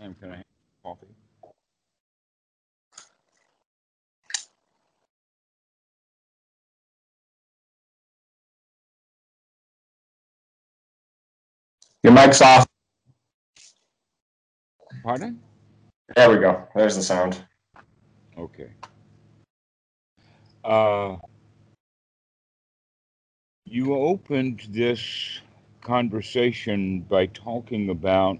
Sam, can I have coffee? Your mic's off. Pardon? There we go. There's the sound. Okay. Uh, you opened this conversation by talking about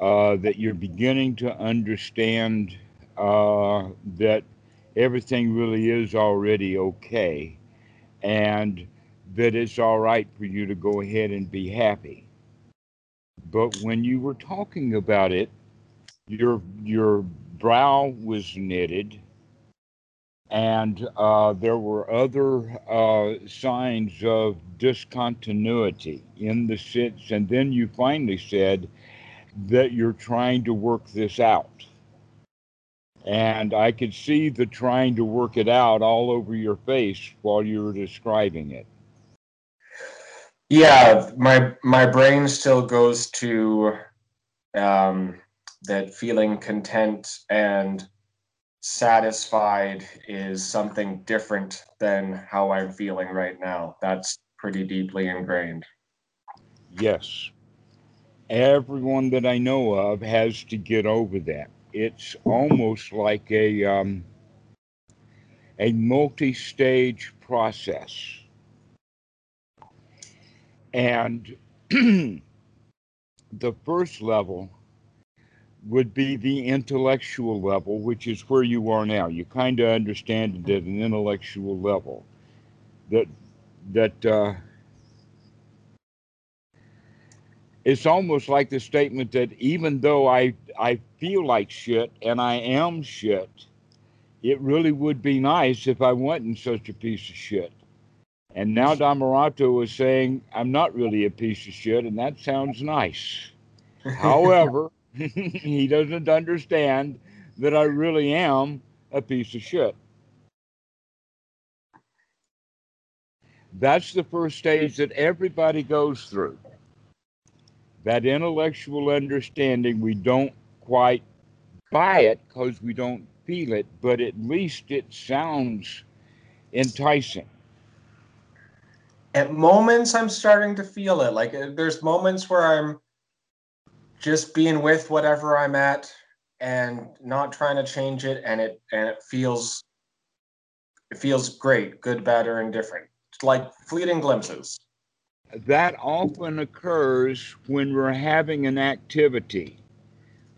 uh, that you're beginning to understand uh, that everything really is already okay and that it's all right for you to go ahead and be happy. But when you were talking about it, your your brow was knitted, and uh, there were other uh, signs of discontinuity in the sense. And then you finally said that you're trying to work this out. And I could see the trying to work it out all over your face while you were describing it. Yeah, my my brain still goes to um, that feeling content and satisfied is something different than how I'm feeling right now. That's pretty deeply ingrained. Yes. Everyone that I know of has to get over that. It's almost like a um, a multi-stage process. And the first level would be the intellectual level, which is where you are now. You kind of understand it at an intellectual level. That that uh, it's almost like the statement that even though I I feel like shit and I am shit, it really would be nice if I wasn't such a piece of shit. And now Dhammarato is saying I'm not really a piece of shit, and that sounds nice. However, he doesn't understand that I really am a piece of shit. That's the first stage that everybody goes through. That intellectual understanding, we don't quite buy it because we don't feel it, but at least it sounds enticing. At moments, I'm starting to feel it. Like uh, there's moments where I'm just being with whatever I'm at and not trying to change it, and it and it feels it feels great, good, bad, or indifferent. Like fleeting glimpses. That often occurs when we're having an activity.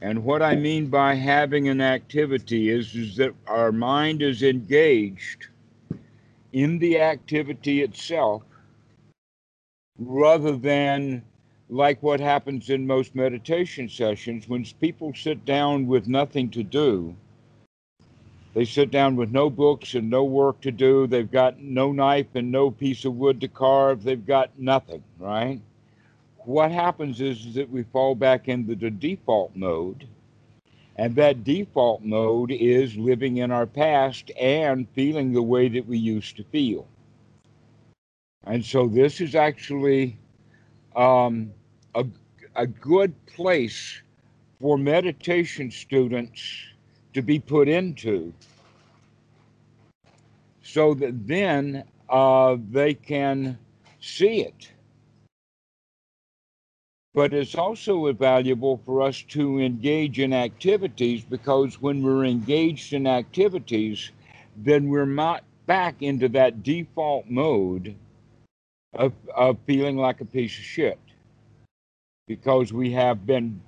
And what I mean by having an activity is, is that our mind is engaged in the activity itself rather than like what happens in most meditation sessions when people sit down with nothing to do. They sit down with no books and no work to do. They've got no knife and no piece of wood to carve. They've got nothing, right? What happens is, is that we fall back into the default mode. And that default mode is living in our past and feeling the way that we used to feel. And so this is actually um, a, a good place for meditation students to be put into so that then uh, they can see it. But it's also valuable for us to engage in activities because when we're engaged in activities, then we're not back into that default mode of, of feeling like a piece of shit because we have been,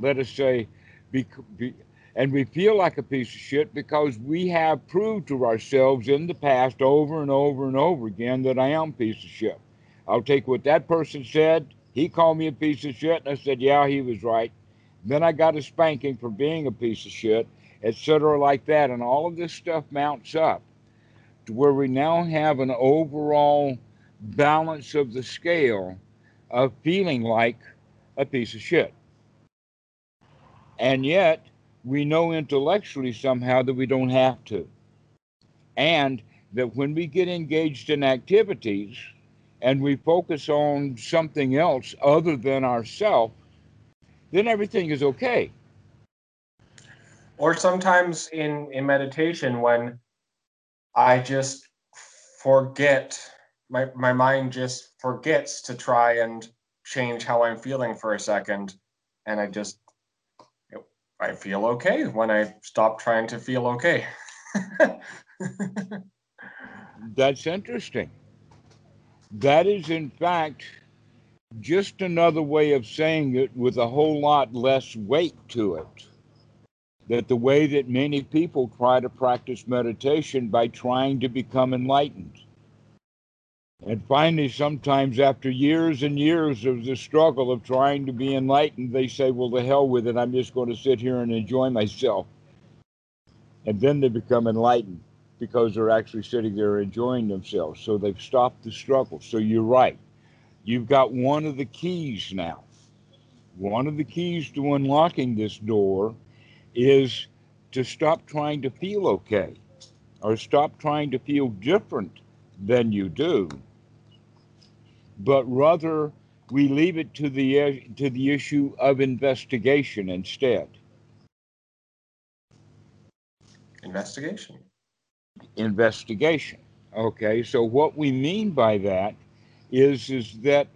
let us say, be, be, and we feel like a piece of shit because we have proved to ourselves in the past over and over and over again that I am a piece of shit. I'll take what that person said. He called me a piece of shit, and I said, yeah, he was right. Then I got a spanking for being a piece of shit, etc., like that. And all of this stuff mounts up to where we now have an overall balance of the scale of feeling like a piece of shit. And yet, we know intellectually somehow that we don't have to. And that when we get engaged in activities and we focus on something else other than ourself, then everything is okay. Or sometimes in, in meditation, when I just forget, my, my mind just forgets to try and change how I'm feeling for a second. And I just, I feel okay when I stop trying to feel okay. That's interesting. That is, in fact, just another way of saying it with a whole lot less weight to it. That the way that many people try to practice meditation by trying to become enlightened. And finally, sometimes after years and years of the struggle of trying to be enlightened, they say, Well, the hell with it, I'm just going to sit here and enjoy myself. And then they become enlightened because they're actually sitting there enjoying themselves. So they've stopped the struggle. So you're right. You've got one of the keys now. One of the keys to unlocking this door is to stop trying to feel okay or stop trying to feel different than you do, but rather we leave it to the uh, to the issue of investigation instead. Investigation. Investigation. Okay, so what we mean by that is is that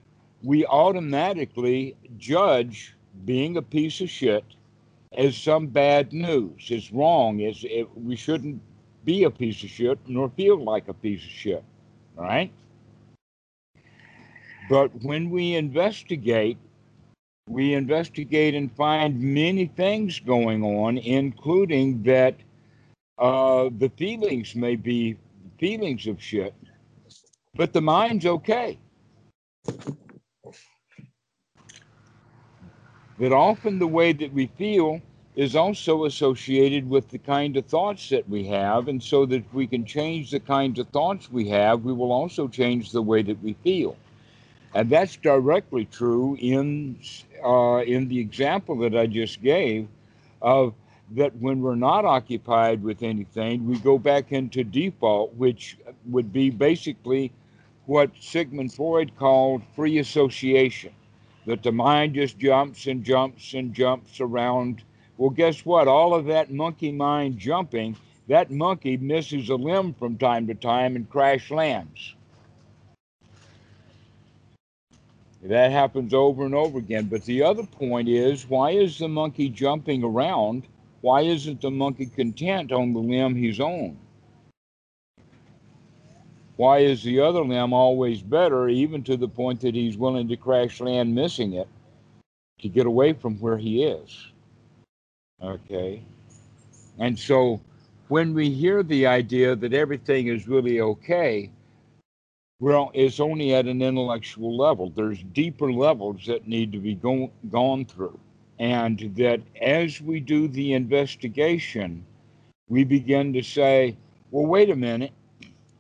we automatically judge being a piece of shit as some bad news. It's wrong. It's, it, we shouldn't be a piece of shit nor feel like a piece of shit, right? But when we investigate, we investigate and find many things going on, including that uh, the feelings may be feelings of shit, but the mind's okay. That often the way that we feel is also associated with the kind of thoughts that we have. And so that we can change the kinds of thoughts we have, we will also change the way that we feel. And that's directly true in, uh, in the example that I just gave of that when we're not occupied with anything, we go back into default, which would be basically what Sigmund Freud called free association, that the mind just jumps and jumps and jumps around well, guess what? All of that monkey mind jumping, that monkey misses a limb from time to time and crash lands. That happens over and over again. But the other point is why is the monkey jumping around? Why isn't the monkey content on the limb he's on? Why is the other limb always better, even to the point that he's willing to crash land missing it to get away from where he is? Okay. And so when we hear the idea that everything is really okay, well, it's only at an intellectual level. There's deeper levels that need to be go- gone through. And that as we do the investigation, we begin to say, well, wait a minute.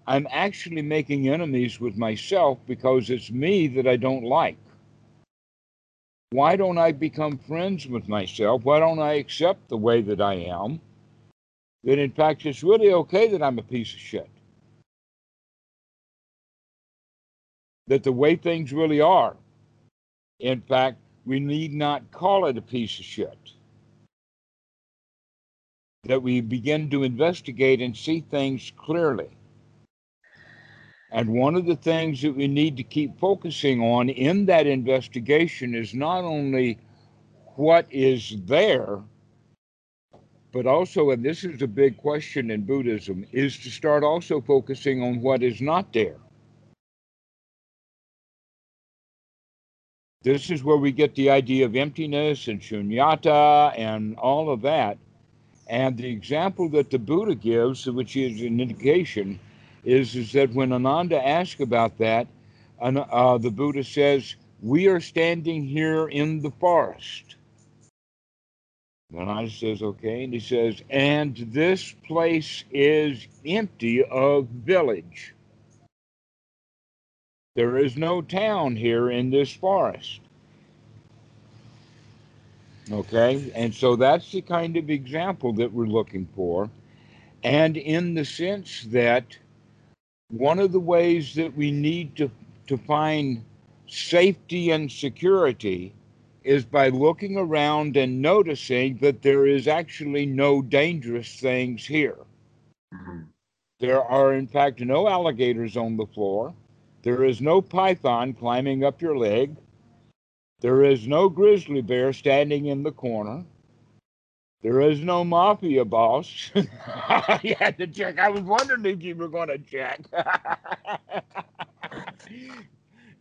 I'm actually making enemies with myself because it's me that I don't like. Why don't I become friends with myself? Why don't I accept the way that I am? That in fact it's really okay that I'm a piece of shit. That the way things really are, in fact, we need not call it a piece of shit. That we begin to investigate and see things clearly. And one of the things that we need to keep focusing on in that investigation is not only what is there, but also, and this is a big question in Buddhism, is to start also focusing on what is not there. This is where we get the idea of emptiness and shunyata and all of that. And the example that the Buddha gives, which is an indication, is, is that when Ananda asks about that, uh, the Buddha says, We are standing here in the forest. And Ananda says, Okay. And he says, And this place is empty of village. There is no town here in this forest. Okay, and so that's the kind of example that we're looking for. And in the sense that one of the ways that we need to, to find safety and security is by looking around and noticing that there is actually no dangerous things here. Mhm. There are, in fact, no alligators on the floor. There is no python climbing up your leg. There is no grizzly bear standing in the corner. There is no mafia boss. you had to check. I was wondering if you were going to check.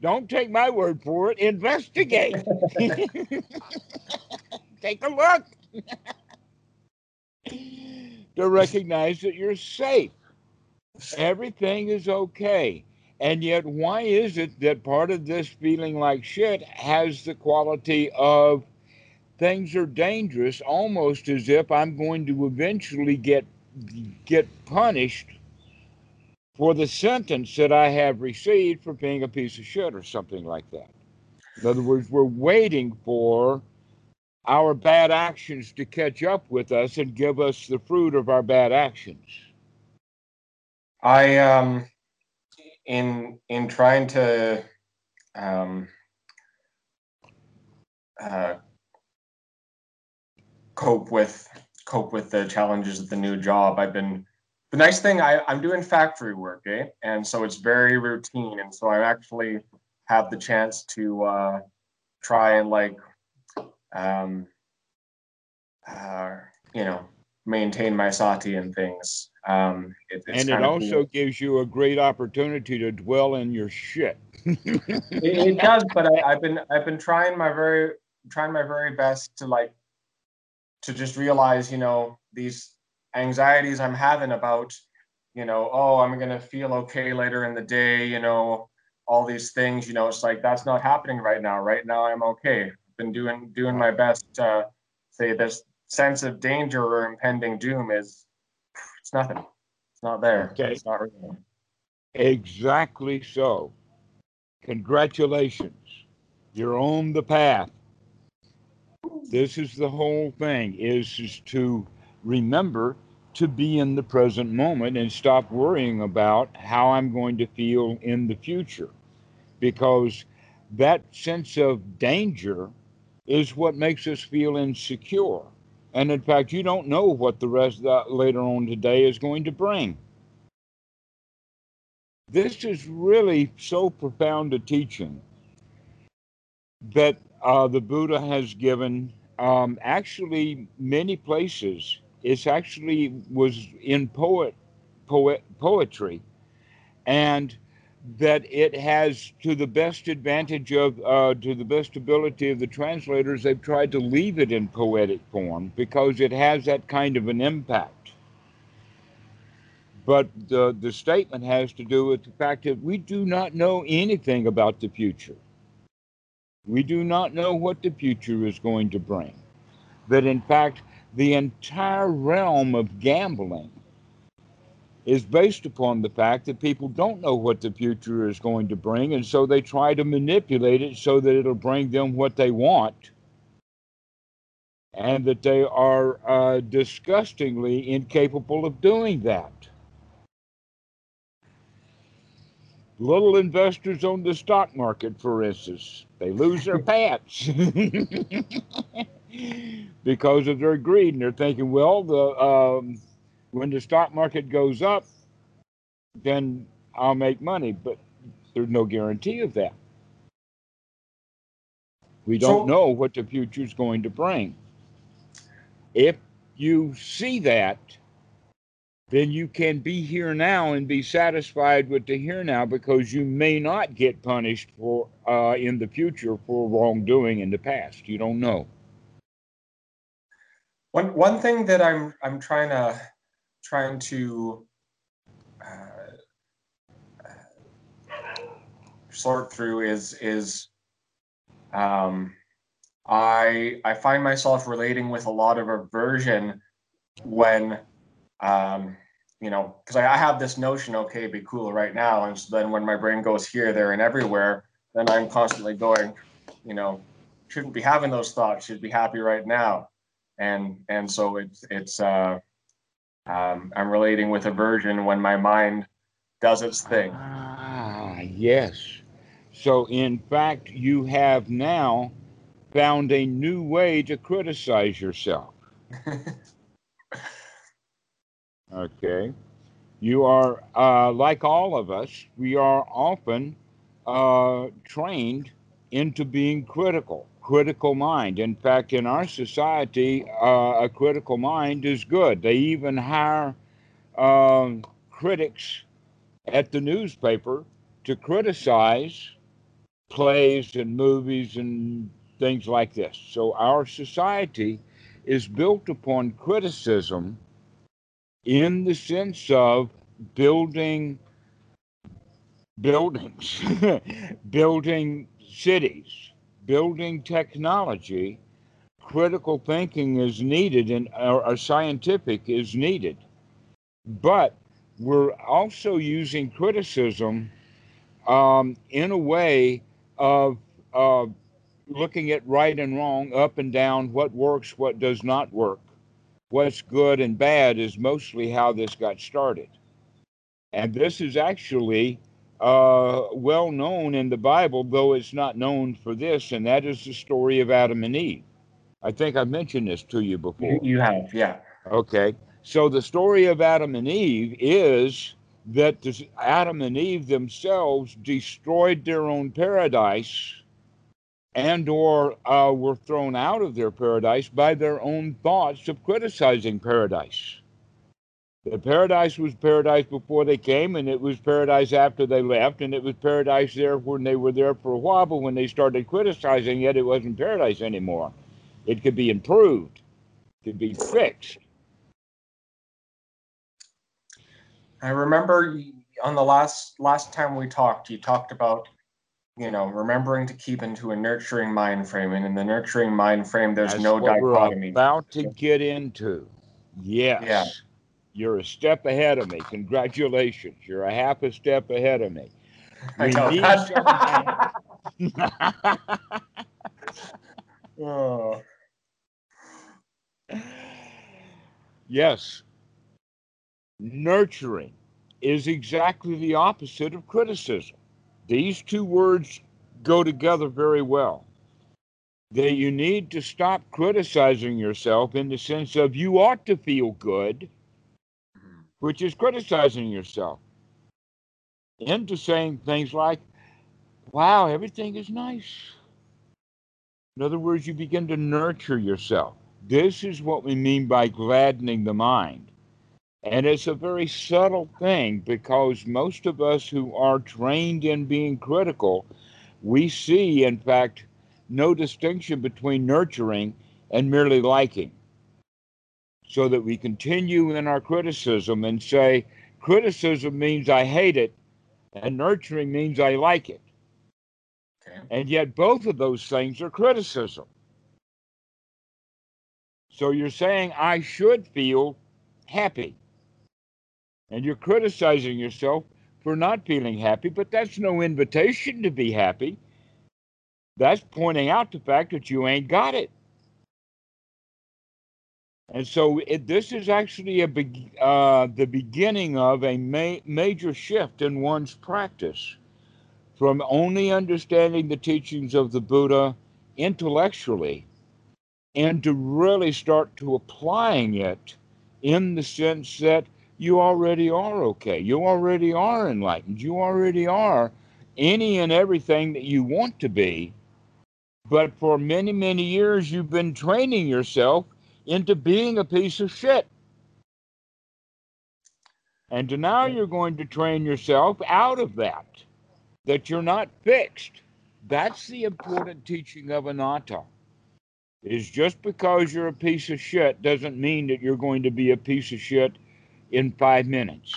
Don't take my word for it. Investigate. Take a look to recognize that you're safe. Everything is okay. And yet, why is it that part of this feeling like shit has the quality of things are dangerous, almost as if I'm going to eventually get get punished for the sentence that I have received for being a piece of shit or something like that. In other words, we're waiting for our bad actions to catch up with us and give us the fruit of our bad actions. I um in in trying to um uh cope with cope with the challenges of the new job I've been the nice thing I, I'm doing factory work, eh? And so it's very routine. And so I actually have the chance to uh try and like um uh you know maintain my sati and things. Um it, it's and it also gives you a great opportunity to dwell in your shit. it, it does, but I, I've been I've been trying my very trying my very best to like to just realize, you know, these anxieties I'm having about, you know, oh, I'm gonna feel okay later in the day, you know, all these things, you know, it's like that's not happening right now. Right now I'm okay. I've been doing doing my best to say this sense of danger or impending doom is it's nothing. It's not there. Okay. It's not real. Exactly so. Congratulations. You're on the path. This is the whole thing is, is to remember to be in the present moment and stop worrying about how I'm going to feel in the future. Because that sense of danger is what makes us feel insecure. And in fact, you don't know what the rest of that later on today is going to bring. This is really so profound a teaching that uh, the Buddha has given um, actually many places. It's actually was in poet, poet poetry, and that it has to the best advantage of uh, to the best ability of the translators they've tried to leave it in poetic form because it has that kind of an impact. But the, the statement has to do with the fact that we do not know anything about the future we do not know what the future is going to bring that in fact the entire realm of gambling is based upon the fact that people don't know what the future is going to bring, and so they try to manipulate it so that it'll bring them what they want, and that they are uh, disgustingly incapable of doing that. Little investors on the stock market, for instance, they lose their pants because of their greed, and they're thinking, well, the um, when the stock market goes up, then I'll make money. But there's no guarantee of that. We don't So- know what the future is going to bring. If you see that, then you can be here now and be satisfied with the here now because you may not get punished for uh, in the future for wrongdoing in the past. You don't know. One one thing that I'm I'm trying to trying to uh, sort through is is um, I I find myself relating with a lot of aversion when um, you know because I, I have this notion okay be cool right now and so then when my brain goes here there and everywhere then I'm constantly going you know shouldn't be having those thoughts should be happy right now and and so it's it's uh um, I'm relating with aversion when my mind does its thing. Ah, yes. So, in fact, you have now found a new way to criticize yourself. okay. You are, uh, like all of us, we are often uh, trained into being critical, critical mind. In fact, in our society, uh, a critical mind is good. They even hire um, critics at the newspaper to criticize plays and movies and things like this. So our society is built upon criticism in the sense of building buildings, building cities, building technology. Critical thinking is needed and or, scientific is needed. But we're also using criticism um, in a way of uh, looking at right and wrong, up and down, what works, what does not work, what's good and bad is mostly how this got started. And this is actually uh, well known in the Bible, though it's not known for this, and that is the story of Adam and Eve. I think I've mentioned this to you before. You have, yeah. Okay. So the story of Adam and Eve is that Adam and Eve themselves destroyed their own paradise and or uh, were thrown out of their paradise by their own thoughts of criticizing paradise. The paradise was paradise before they came, and it was paradise after they left, and it was paradise there when they were there for a while, but when they started criticizing it, it wasn't paradise anymore. It could be improved, it could be fixed. I remember on the last last time we talked, you talked about you know, remembering to keep into a nurturing mind frame. And in the nurturing mind frame, there's That's no what dichotomy. We're about to get into. Yes. Yeah. You're a step ahead of me. Congratulations. You're a half a step ahead of me. We need oh. Yes. Nurturing is exactly the opposite of criticism. These two words go together very well. That you need to stop criticizing yourself in the sense of you ought to feel good, which is criticizing yourself, into saying things like, wow, everything is nice. In other words, you begin to nurture yourself. This is what we mean by gladdening the mind. And it's a very subtle thing because most of us who are trained in being critical, we see, in fact, no distinction between nurturing and merely liking. So that we continue in our criticism and say, criticism means I hate it, and nurturing means I like it. Okay. And yet, both of those things are criticism. So you're saying I should feel happy and you're criticizing yourself for not feeling happy, but that's no invitation to be happy. That's pointing out the fact that you ain't got it. And so it, this is actually a be, uh, the beginning of a ma- major shift in one's practice from only understanding the teachings of the Buddha intellectually and to really start to applying it in the sense that you already are okay. You already are enlightened. You already are any and everything that you want to be. But for many, many years, you've been training yourself into being a piece of shit. And now you're going to train yourself out of that, that you're not fixed. That's the important teaching of anatta. Is just because you're a piece of shit doesn't mean that you're going to be a piece of shit in five minutes.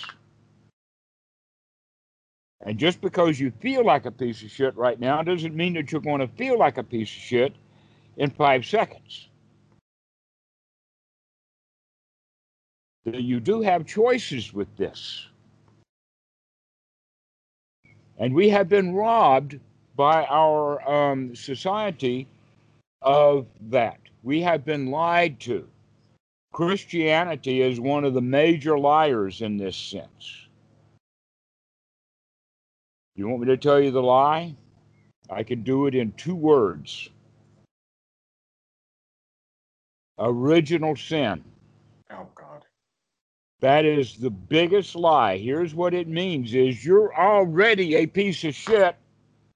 And just because you feel like a piece of shit right now doesn't mean that you're going to feel like a piece of shit in five seconds. You do have choices with this. And we have been robbed by our um, society of that. We have been lied to. Christianity is one of the major liars in this sense. You want me to tell you the lie? I can do it in two words original sin. Oh God. That is the biggest lie. Here's what it means is you're already a piece of shit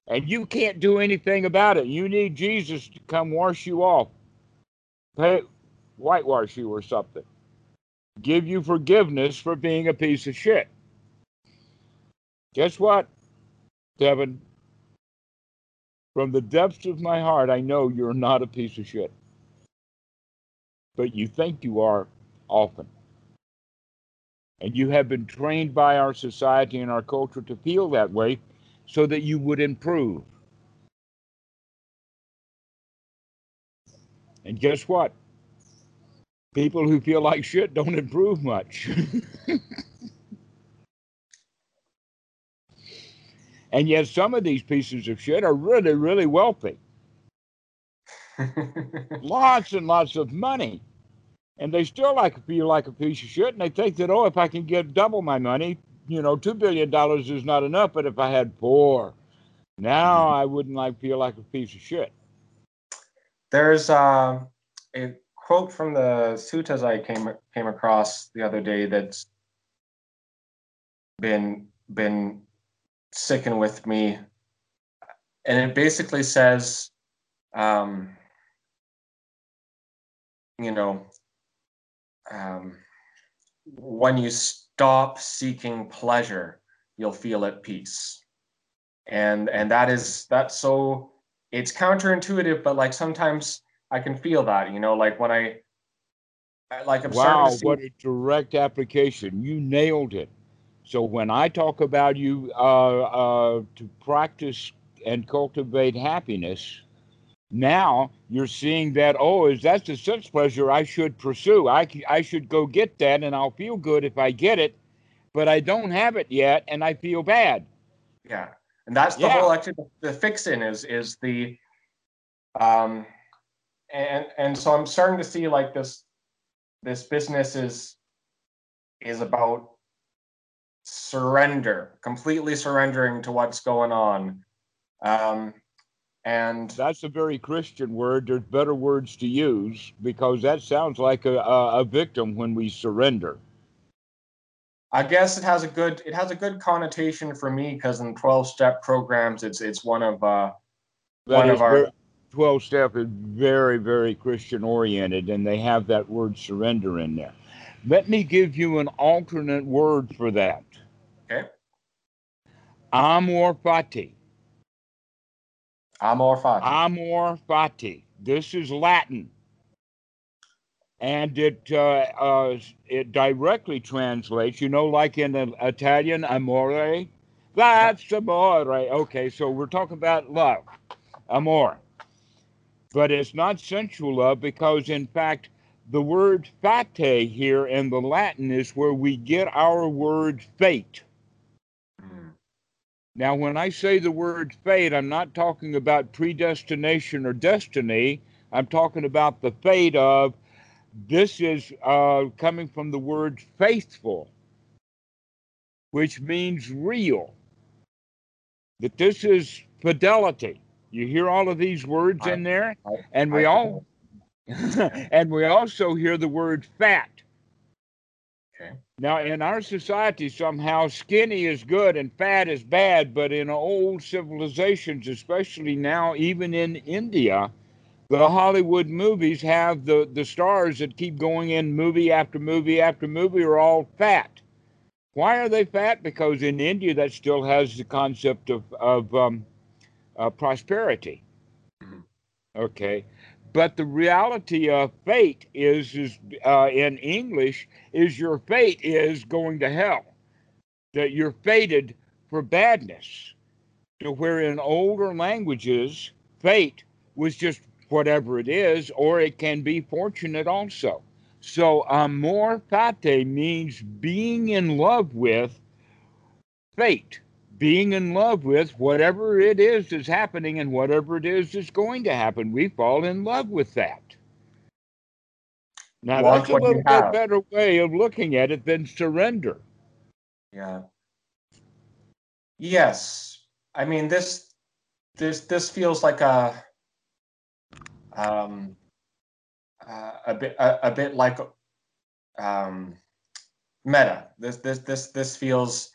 and you can't do anything about it. You need Jesus to come wash you off. Pay, whitewash you or something. Give you forgiveness for being a piece of shit. Guess what, Devon? From the depths of my heart, I know you're not a piece of shit. But you think you are often. And you have been trained by our society and our culture to feel that way so that you would improve. And guess what? People who feel like shit don't improve much. and yet, some of these pieces of shit are really, really wealthy. lots and lots of money. And they still like feel like a piece of shit. And they think that, oh, if I can get double my money, you know, $2 billion is not enough. But if I had four, now I wouldn't like feel like a piece of shit. There's uh, a quote from the suttas I came came across the other day that's been been sticking with me, and it basically says, um, you know, um, when you stop seeking pleasure, you'll feel at peace, and and that is that's so it's counterintuitive, but like sometimes I can feel that, you know, like when I, like I'm wow, see- what a direct application! You nailed it. So when I talk about you uh, uh, to practice and cultivate happiness, now you're seeing that oh, is that the sense pleasure I should pursue? I I should go get that, and I'll feel good if I get it, but I don't have it yet, and I feel bad. Yeah, and that's the yeah. whole actually the, the fixin is is the um and and so I'm starting to see like this this business is is about surrender, completely surrendering to what's going on. Um, and that's a very Christian word. There's better words to use because that sounds like a, a, a victim when we surrender. I guess it has a good it has a good connotation for me because in 12 step programs it's it's one of uh, one of our 12 step is very, very Christian oriented, and they have that word surrender in there. Let me give you an alternate word for that. Okay. Amor fati. Amor fati. Amor fati. This is Latin. And it uh, uh, it directly translates, you know, like in Italian, amore. That's amore. Okay, so we're talking about love, amor but it's not sensual love because, in fact, the word fate here in the Latin is where we get our word fate. Mm. Now, when I say the word fate, I'm not talking about predestination or destiny. I'm talking about the fate of this is uh, coming from the word faithful, which means real. That this is fidelity. You hear all of these words I, in there, I, and we I, all and we also hear the word fat. Okay. Now, in our society, somehow skinny is good and fat is bad, but in old civilizations, especially now, even in India, the Bollywood movies have the, the stars that keep going in movie after movie after movie are all fat. Why are they fat? Because in India, that still has the concept of, of um, uh, prosperity. Mm-hmm. Okay. But the reality of fate is, is uh, in English, is your fate is going to hell. That you're fated for badness. To where in older languages, fate was just whatever it is, or it can be fortunate also. So amor fate means being in love with fate being in love with whatever it is that's happening and whatever it is that's going to happen. We fall in love with that. Now, that's a little bit better way of looking at it than surrender. Yeah. Yes. I mean, this this this feels like a um uh, a bit a, a bit like um, metta. This this this this feels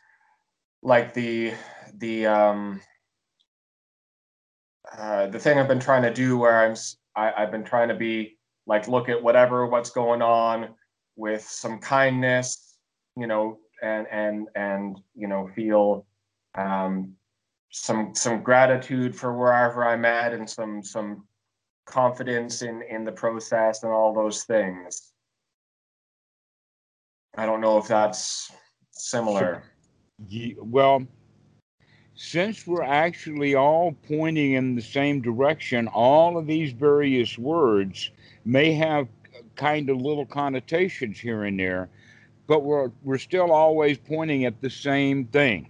like the the um, uh, the thing I've been trying to do where I'm I, I've been trying to be like look at whatever what's going on with some kindness, you know, and and and you know feel um, some some gratitude for wherever I'm at and some some confidence in in the process and all those things. I don't know if that's similar. Well, since we're actually all pointing in the same direction, all of these various words may have kind of little connotations here and there, but we're we're still always pointing at the same thing.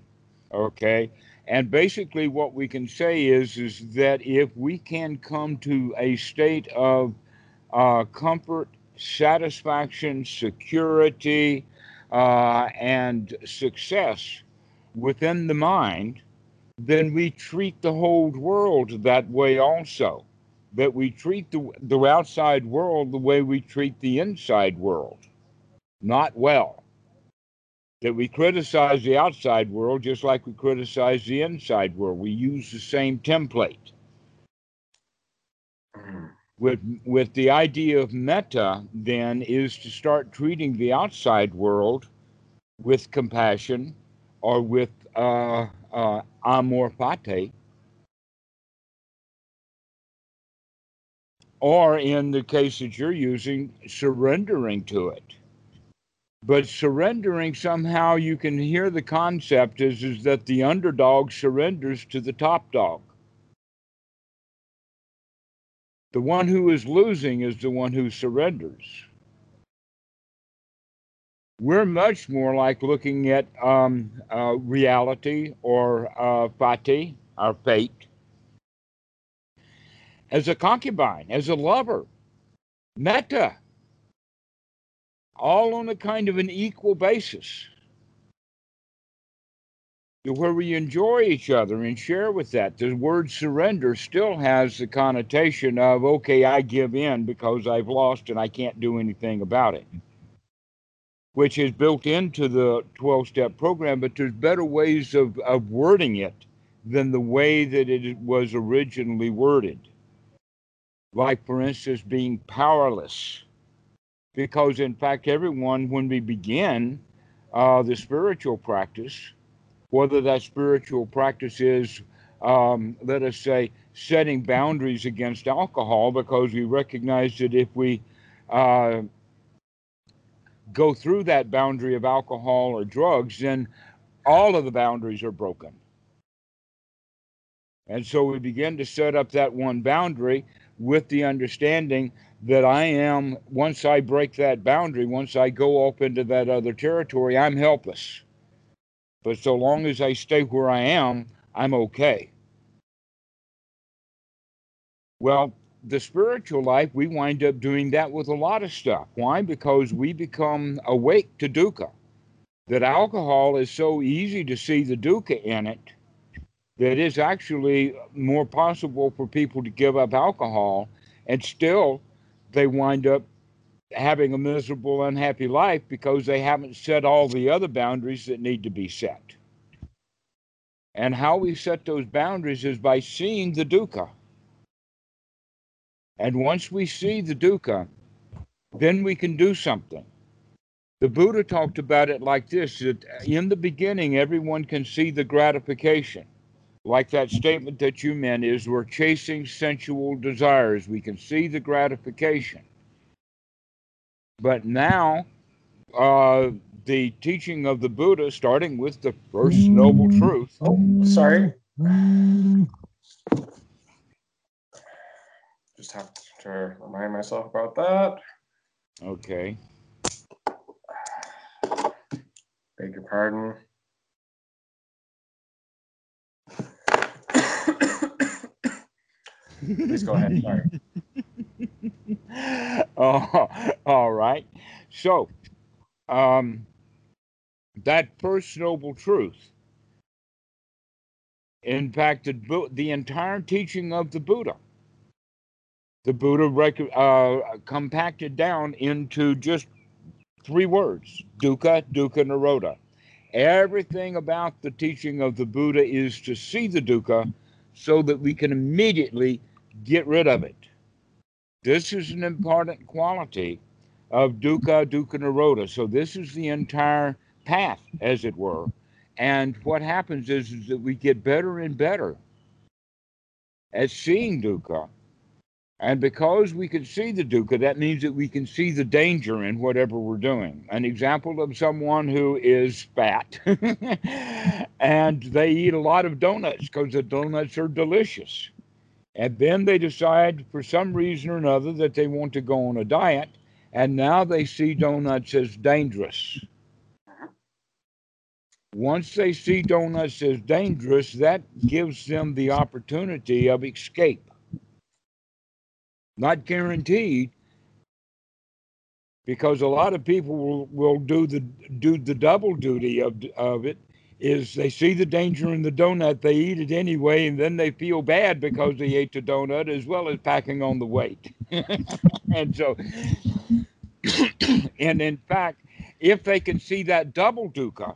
Okay? And basically what we can say is is that if we can come to a state of uh, comfort, satisfaction, security, uh, and success within the mind, then we treat the whole world that way also. That we treat the, the outside world the way we treat the inside world. Not well. That we criticize the outside world just like we criticize the inside world. We use the same template Mhm. With with the idea of metta then is to start treating the outside world with compassion or with uh, uh, amor fati or in the case that you're using surrendering to it. But surrendering somehow you can hear the concept is is that the underdog surrenders to the top dog The one who is losing is the one who surrenders. We're much more like looking at um, uh, reality or uh, fati, our fate, as a concubine, as a lover, metta, all on a kind of an equal basis where we enjoy each other and share with that. The word surrender still has the connotation of, okay, I give in because I've lost and I can't do anything about it, which is built into the 12 step program, but there's better ways of, of wording it than the way that it was originally worded. Like, for instance, being powerless. Because, in fact, everyone, when we begin uh, the spiritual practice, whether that spiritual practice is, um, let us say, setting boundaries against alcohol, because we recognize that if we uh, go through that boundary of alcohol or drugs, then all of the boundaries are broken. And so we begin to set up that one boundary with the understanding that I am, once I break that boundary, once I go up into that other territory, I'm helpless. But so long as I stay where I am, I'm okay. Well, the spiritual life, we wind up doing that with a lot of stuff. Why? Because we become awake to dukkha. That alcohol is so easy to see the dukkha in it that it's actually more possible for people to give up alcohol and still they wind up having a miserable, unhappy life because they haven't set all the other boundaries that need to be set. And how we set those boundaries is by seeing the dukkha. And once we see the dukkha, then we can do something. The Buddha talked about it like this that in the beginning, everyone can see the gratification. Like that statement that you meant is we're chasing sensual desires. We can see the gratification. But now, uh, the teaching of the Buddha, starting with the first noble truth, Oh, sorry. Just have to remind myself about that. okay, Beg your pardon. Please go ahead. Sorry. Oh, all right. So, um, that first noble truth, the, Bu- the entire teaching of the Buddha The Buddha rec- uh, compacted down into just three words dukkha, dukkha, nirodha. Everything about the teaching of the Buddha is to see the dukkha so that we can immediately get rid of it. This is an important quality of dukkha, dukkha, nirodha. So, this is the entire path, as it were. And what happens is, is that we get better and better at seeing dukkha. And because we can see the dukkha, that means that we can see the danger in whatever we're doing. An example of someone who is fat and they eat a lot of donuts because the donuts are delicious. And then they decide for some reason or another that they want to go on a diet. And now they see donuts as dangerous. Once they see donuts as dangerous, that gives them the opportunity of escape. Not guaranteed, because a lot of people will, will do the do the double duty of of it is they see the danger in the donut, they eat it anyway, and then they feel bad because they ate the donut as well as packing on the weight. and so, and in fact, if they can see that double dukkha,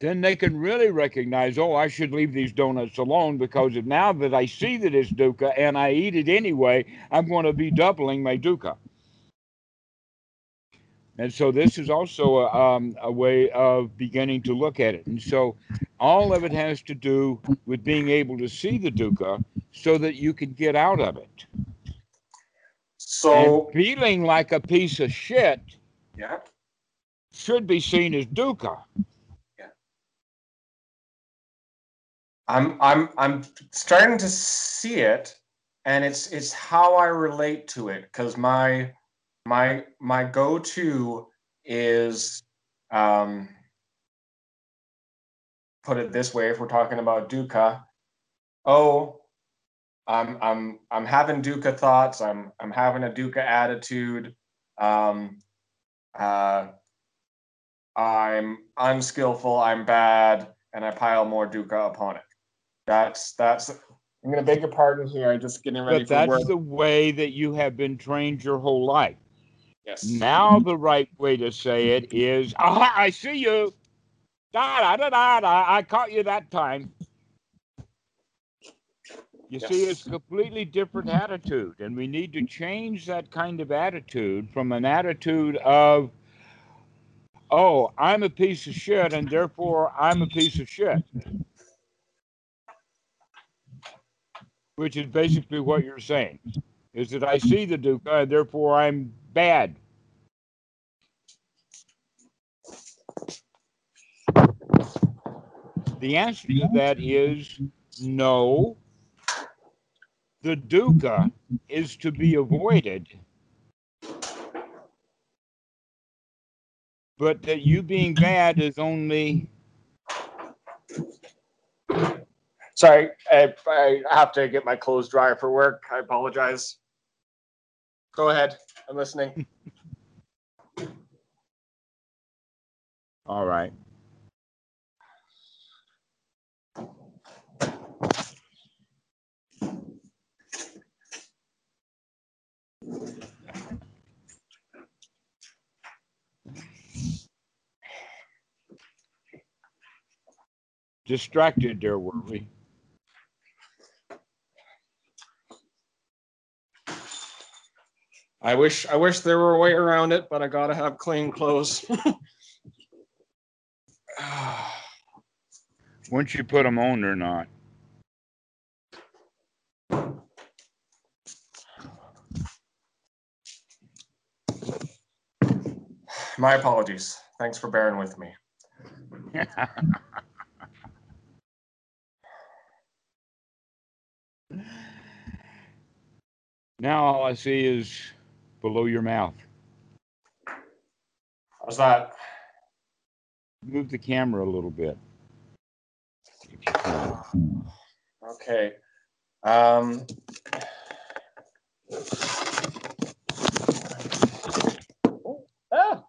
then they can really recognize, oh, I should leave these donuts alone because if now that I see that it's dukkha and I eat it anyway, I'm going to be doubling my dukkha. And so this is also a, um, a way of beginning to look at it. And so all of it has to do with being able to see the dukkha so that you can get out of it. So and feeling like a piece of shit yeah. should be seen as dukkha. I'm I'm I'm starting to see it, and it's it's how I relate to it because my my my go-to is um, put it this way if we're talking about dukkha oh i'm i'm i'm having dukkha thoughts. I'm i'm having a dukkha attitude. Um uh i'm unskillful i'm bad and i pile more dukkha upon it. That's that's i'm gonna beg your pardon here. I'm just getting ready But for that's work the way that you have been trained your whole life. Yes Now the right way to say it is, "Aha, I see you. Da da da da da. I caught you that time." You see, it's a completely different attitude, and we need to change that kind of attitude from an attitude of, "Oh, I'm a piece of shit, and therefore I'm a piece of shit," which is basically what you're saying. Is that I see the dukkha, and therefore I'm bad. The answer to that is no. The dukkha is to be avoided, but that you being bad is only sorry I, I have to get my clothes dry for work i apologize go ahead i'm listening all right. Distracted there, were we? I wish I wish there were a way around it, but I gotta have clean clothes. Once you put them on or not. My apologies. Thanks for bearing with me. now all I see is below your mouth. How's that? Move the camera a little bit. if you can. Okay. Um, ah.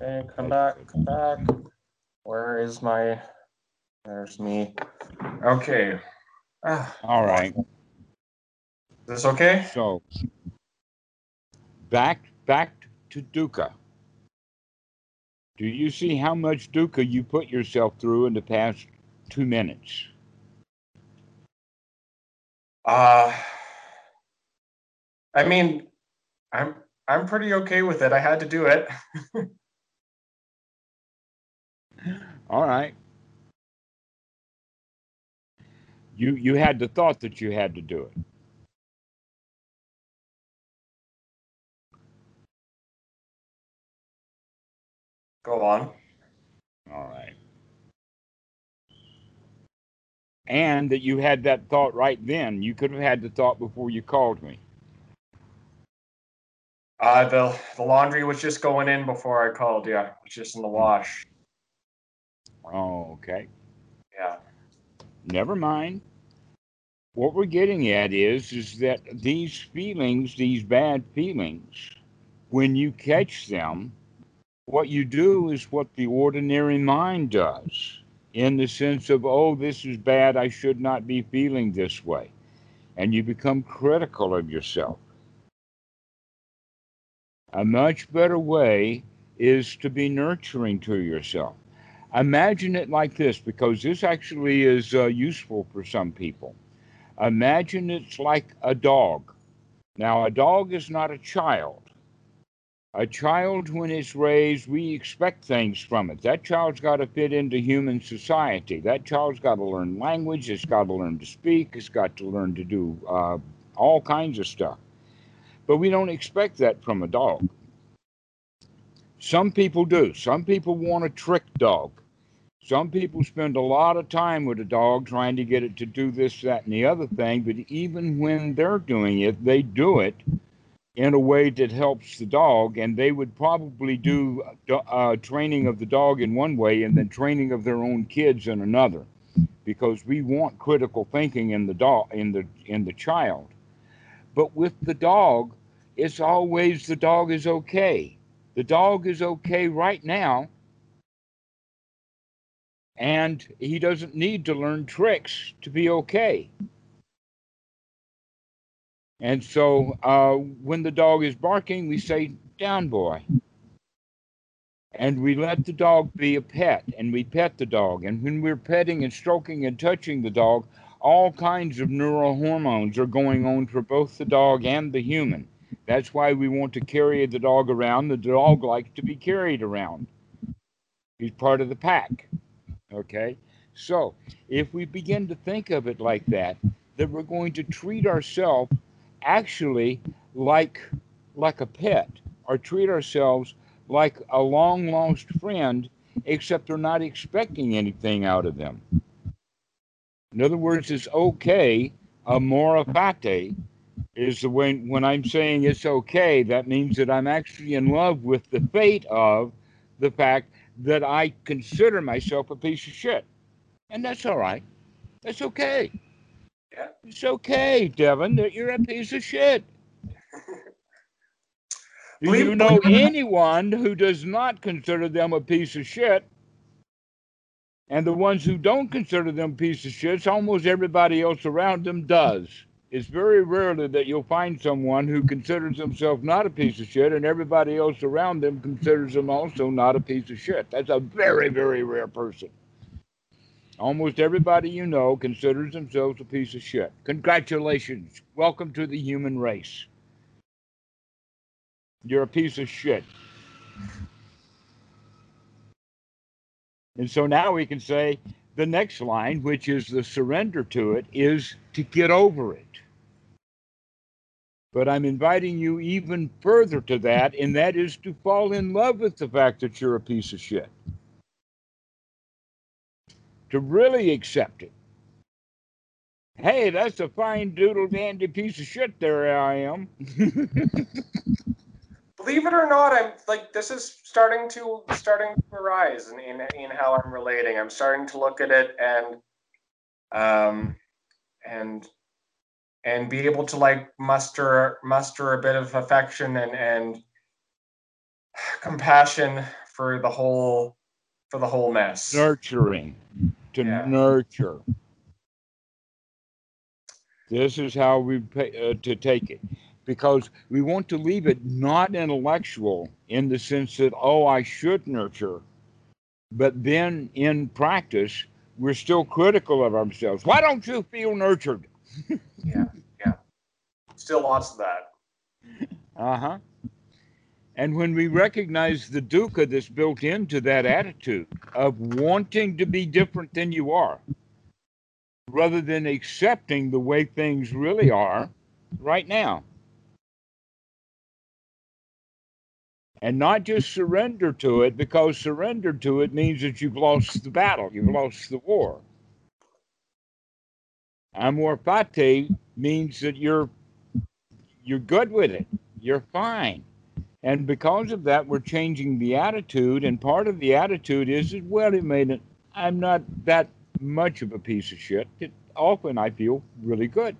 Okay, come back, come back. Where is my? There's me. Okay. Ah, All right. Is this okay? So back back to dukkha. Do you see how much dukkha you put yourself through in the past two minutes? Uh I mean, I'm I'm pretty okay with it. I had to do it. All right. You you had the thought that you had to do it. Go on. All right. And that you had that thought right then. You could have had the thought before you called me. Uh, the the laundry was just going in before I called. Yeah, it's just in the wash. Oh, okay. Yeah. Never mind. What we're getting at is is that these feelings, these bad feelings, when you catch them, what you do is what the ordinary mind does, in the sense of, oh, this is bad, I should not be feeling this way. And you become critical of yourself. A much better way is to be nurturing to yourself. Imagine it like this, because this actually is uh, useful for some people. Imagine it's like a dog. Now, a dog is not a child. A child, when it's raised, we expect things from it. That child's got to fit into human society. That child's got to learn language. It's got to learn to speak. It's got to learn to do uh, all kinds of stuff. But we don't expect that from a dog. Some people do. Some people want a trick dog. Some people spend a lot of time with a dog trying to get it to do this, that, and the other thing. But even when they're doing it, they do it in a way that helps the dog. And they would probably do uh, training of the dog in one way and then training of their own kids in another, because we want critical thinking in the dog in the in the child. But with the dog, it's always the dog is okay. The dog is okay right now and he doesn't need to learn tricks to be okay. And so uh, when the dog is barking, we say, Down, boy. And we let the dog be a pet and we pet the dog. And when we're petting and stroking and touching the dog, all kinds of neural hormones are going on for both the dog and the human. That's why we want to carry the dog around. The dog likes to be carried around, he's part of the pack. Okay? So, if we begin to think of it like that, that we're going to treat ourselves actually like like a pet or treat ourselves like a long lost friend except they're not expecting anything out of them. In other words, it's okay, amor fati, is the when when I'm saying it's okay, that means that I'm actually in love with the fate of the fact that I consider myself a piece of shit. And that's all right. That's okay. Yeah. It's okay, Devon, that you're a piece of shit. Do you know anyone who does not consider them a piece of shit? And the ones who don't consider them piece of shit, almost everybody else around them does. It's very rarely that you'll find someone who considers himself not a piece of shit and everybody else around them considers them also not a piece of shit. That's a very, very rare person. Almost everybody you know considers themselves a piece of shit. Congratulations. Welcome to the human race. You're a piece of shit. And so now we can say the next line, which is the surrender to it, is to get over it. But I'm inviting you even further to that, and that is to fall in love with the fact that you're a piece of shit. To really accept it. Hey, that's a fine doodle dandy piece of shit there I am. Believe it or not, I'm like this is starting to starting to arise in, in, in how I'm relating. I'm starting to look at it and um and and be able to like muster muster a bit of affection and and compassion for the whole for the whole mess nurturing to yeah. nurture This is how we pay, uh, to take it because we want to leave it not intellectual in the sense that, oh, I should nurture. But then in practice, we're still critical of ourselves. Why don't you feel nurtured? yeah, yeah. Still lots of that. Uh huh. And when we recognize the dukkha that's built into that attitude of wanting to be different than you are, rather than accepting the way things really are right now. And not just surrender to it, because surrender to it means that you've lost the battle, you've lost the war. Amor fati means that you're you're good with it. You're fine. And because of that, we're changing the attitude. And part of the attitude is, is well, it made it. I'm not that much of a piece of shit. It, often I feel really good.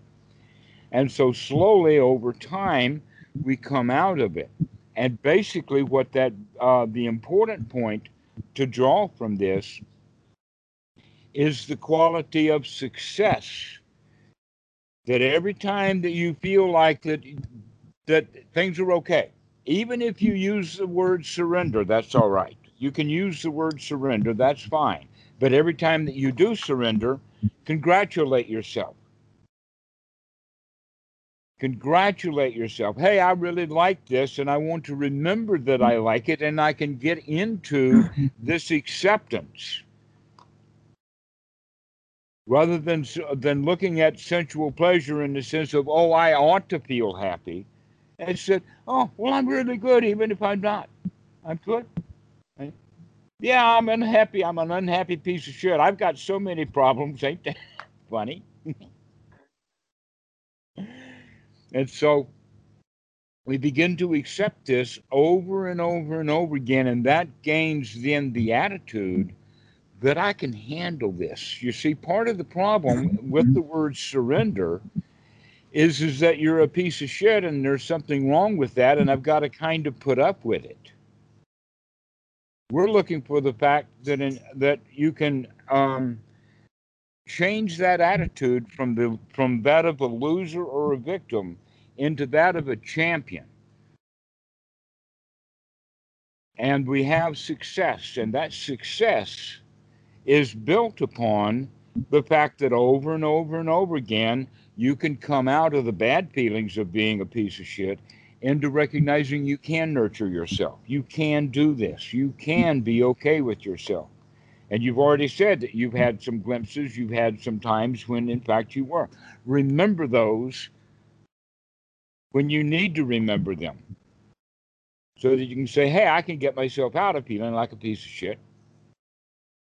And so slowly over time, we come out of it. And basically, what that uh, the important point to draw from this is the quality of success. That every time that you feel like that that things are okay, even if you use the word surrender, that's all right. You can use the word surrender, that's fine. But every time that you do surrender, congratulate yourself. Congratulate yourself. Hey, I really like this, and I want to remember that I like it, and I can get into this acceptance rather than than looking at sensual pleasure in the sense of oh I ought to feel happy and said, "Oh, well, I'm really good, even if I'm not. I'm good." Right? Yeah, I'm unhappy. I'm an unhappy piece of shit. I've got so many problems. Ain't that funny? and so we begin to accept this over and over and over again, and that gains then the attitude that I can handle this. You see, part of the problem with the word surrender is is that you're a piece of shit and there's something wrong with that and I've got to kind of put up with it. We're looking for the fact that in, that you can um, change that attitude from the from that of a loser or a victim into that of a champion. And we have success, and that success is built upon the fact that over and over and over again you can come out of the bad feelings of being a piece of shit into recognizing you can nurture yourself. You can do this. You can be okay with yourself. And you've already said that you've had some glimpses, you've had some times when, in fact, you were. Remember those when you need to remember them so that you can say, hey, I can get myself out of feeling like a piece of shit.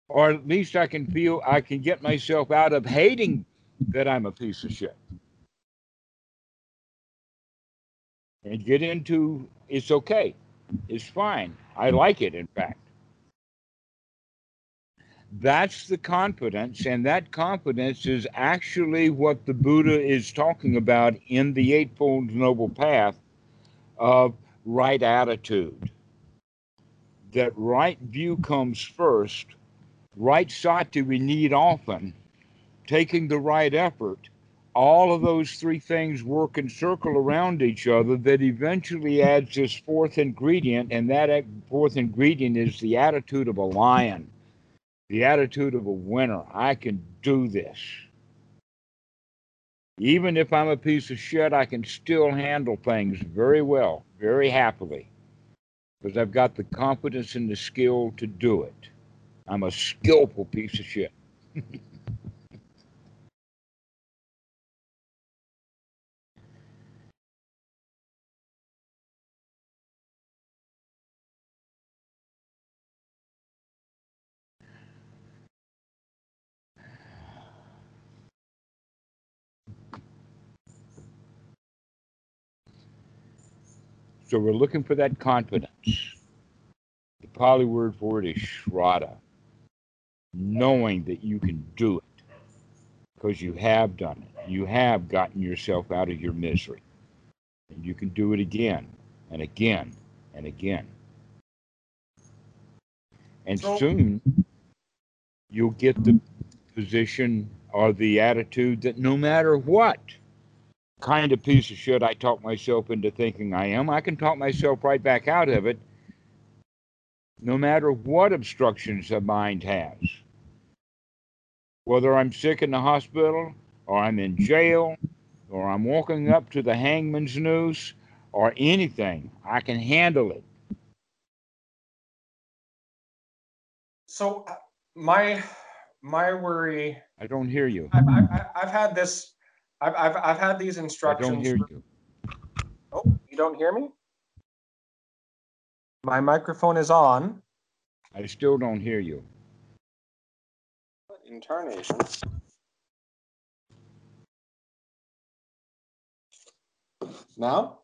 Or at least I can feel I can get myself out of hating that I'm a piece of shit. And get into it's okay. It's fine. I like it, in fact. That's the confidence, and that confidence is actually what the Buddha is talking about in the Eightfold Noble Path of right attitude. That right view comes first, right sati we need often, taking the right effort, all of those three things work and circle around each other that eventually adds this fourth ingredient, and that fourth ingredient is the attitude of a lion, the attitude of a winner. I can do this. Even if I'm a piece of shit, I can still handle things very well, very happily, because I've got the confidence and the skill to do it. I'm a skillful piece of shit. So we're looking for that confidence. The Pali word for it is shraddha, knowing that you can do it because you have done it. You have gotten yourself out of your misery. And you can do it again and again and again. And so, soon you'll get the position or the attitude that no matter what, kind of piece of shit I talk myself into thinking I am, I can talk myself right back out of it no matter what obstructions the mind has. Whether I'm sick in the hospital, or I'm in jail, or I'm walking up to the hangman's noose, or anything, I can handle it. So uh, my my worry, I don't hear you. I've, I've, I've had this, I've, I've, I've had these instructions. I don't hear you. Oh, you don't hear me? My microphone is on. I still don't hear you incarnation. Now?